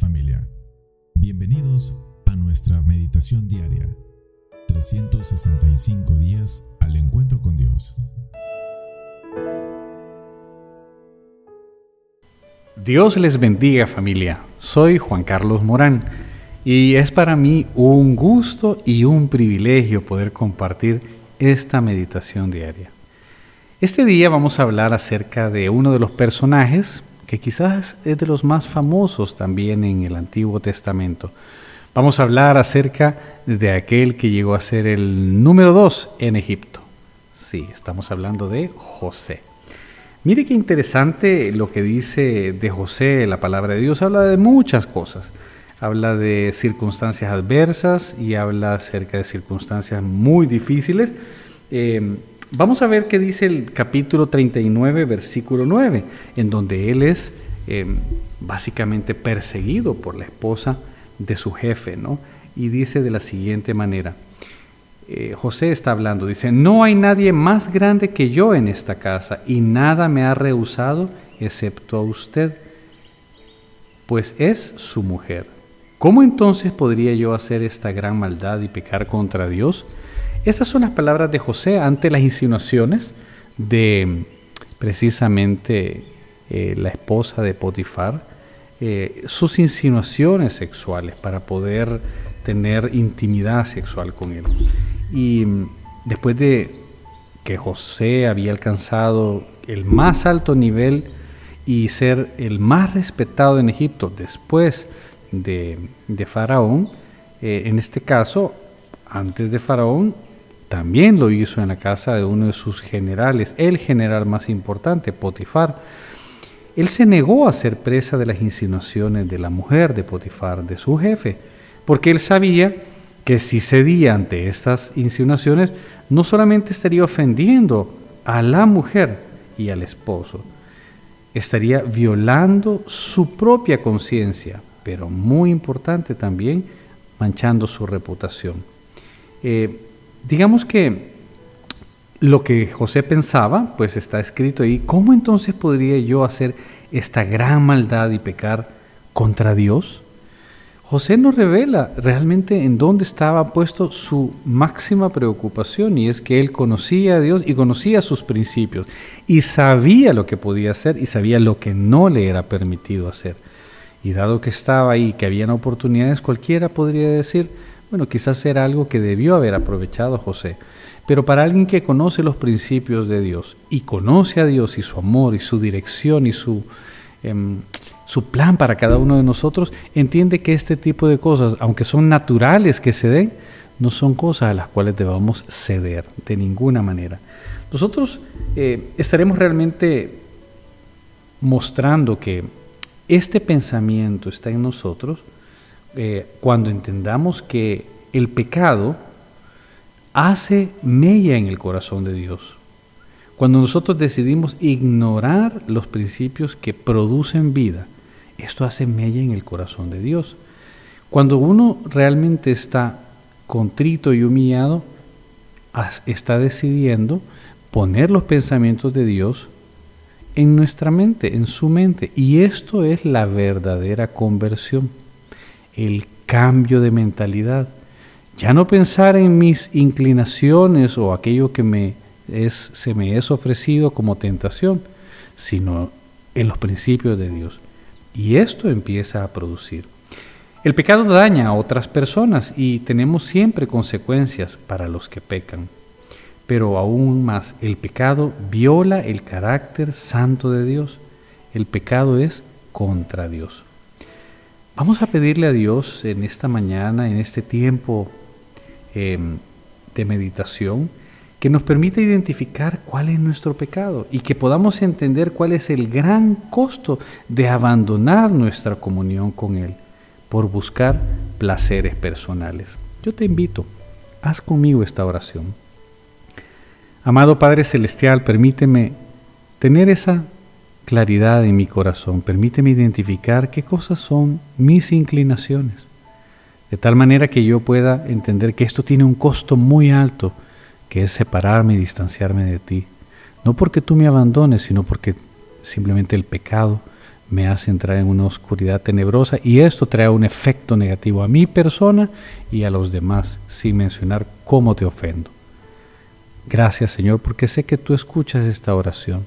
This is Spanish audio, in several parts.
Familia. Bienvenidos a nuestra meditación diaria. 365 días al encuentro con Dios. Dios les bendiga familia. Soy Juan Carlos Morán y es para mí un gusto y un privilegio poder compartir esta meditación diaria. Este día vamos a hablar acerca de uno de los personajes que quizás es de los más famosos también en el Antiguo Testamento. Vamos a hablar acerca de aquel que llegó a ser el número dos en Egipto. Sí, estamos hablando de José. Mire qué interesante lo que dice de José la palabra de Dios. Habla de muchas cosas. Habla de circunstancias adversas y habla acerca de circunstancias muy difíciles. Eh, Vamos a ver qué dice el capítulo 39, versículo 9, en donde él es em, básicamente perseguido por la esposa de su jefe, ¿no? Y dice de la siguiente manera, eh, José está hablando, dice, no hay nadie más grande que yo en esta casa y nada me ha rehusado excepto a usted, pues es su mujer. ¿Cómo entonces podría yo hacer esta gran maldad y pecar contra Dios? Estas son las palabras de José ante las insinuaciones de precisamente eh, la esposa de Potifar, eh, sus insinuaciones sexuales para poder tener intimidad sexual con él. Y mm, después de que José había alcanzado el más alto nivel y ser el más respetado en Egipto después de, Faraón, eh, en este caso, antes de Faraón, también lo hizo en la casa de uno de sus generales, el general más importante, Potifar. Él se negó a ser presa de las insinuaciones de la mujer de Potifar, de su jefe, porque él sabía que si cedía ante estas insinuaciones, no solamente estaría ofendiendo a la mujer y al esposo, estaría violando su propia conciencia, pero muy importante también, manchando su reputación. Eh, Digamos que lo que José pensaba, pues está escrito ahí, ¿cómo entonces podría yo hacer esta gran maldad y pecar contra Dios? José nos revela realmente en dónde estaba puesto su máxima preocupación y es que él conocía a Dios y conocía sus principios y sabía lo que podía hacer y sabía lo que no le era permitido hacer. Y dado que estaba ahí, que habían oportunidades, cualquiera podría decir, bueno, quizás era algo que debió haber aprovechado José, pero para alguien que conoce los principios de Dios y conoce a Dios y su amor y su dirección y su, em, su plan para cada uno de nosotros, entiende que este tipo de cosas, aunque son naturales que se den, no son cosas a las cuales debamos ceder de ninguna manera. Nosotros eh, estaremos realmente mostrando que este pensamiento está en nosotros eh, cuando entendamos que el pecado hace mella en el corazón de Dios. Cuando nosotros decidimos ignorar los principios que producen vida, esto hace mella en el corazón de Dios. Cuando uno realmente está contrito y humillado, está decidiendo poner los pensamientos de Dios en nuestra mente, en su mente. Y esto es la verdadera conversión el cambio de mentalidad. Ya no pensar en mis inclinaciones o aquello que me es, se me es ofrecido como tentación, sino en los principios de Dios. Y esto empieza a producir. El pecado daña a otras personas y tenemos siempre consecuencias para los que pecan. Pero aún más, el pecado viola el carácter santo de Dios. El pecado es contra Dios. Vamos a pedirle a Dios en esta mañana, en este tiempo em, de meditación, que nos permita identificar cuál es nuestro pecado y que podamos entender cuál es el gran costo de abandonar nuestra comunión con Él por buscar placeres personales. Yo te invito, haz conmigo esta oración. Amado Padre Celestial, permíteme tener esa claridad en mi corazón. Permíteme identificar qué cosas son mis inclinaciones, de tal manera que yo pueda entender que esto tiene un costo muy alto, que es separarme y distanciarme de ti. No porque tú me abandones, sino porque simplemente el pecado me hace entrar en una oscuridad tenebrosa y esto trae un efecto negativo a mi persona y a los demás, sin mencionar cómo te ofendo. Gracias Señor, porque sé que tú escuchas esta oración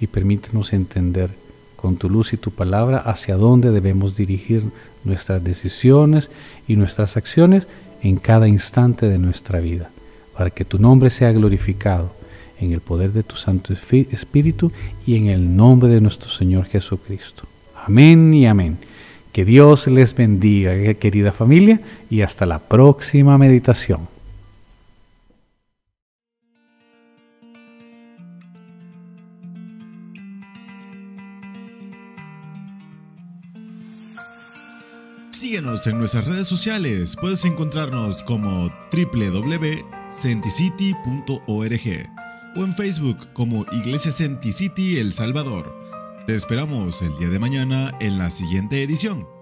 y permítenos entender con tu luz y tu palabra hacia dónde debemos dirigir nuestras decisiones y nuestras acciones en cada instante de nuestra vida, para que tu nombre sea glorificado en el poder de tu Santo Espíritu y en el nombre de nuestro Señor Jesucristo. Amén y amén. Que Dios les bendiga, querida familia, y hasta la próxima meditación. Síguenos en nuestras redes sociales. Puedes encontrarnos como www.centicity.org o en Facebook como Iglesia City El Salvador. Te esperamos el día de mañana en la siguiente edición.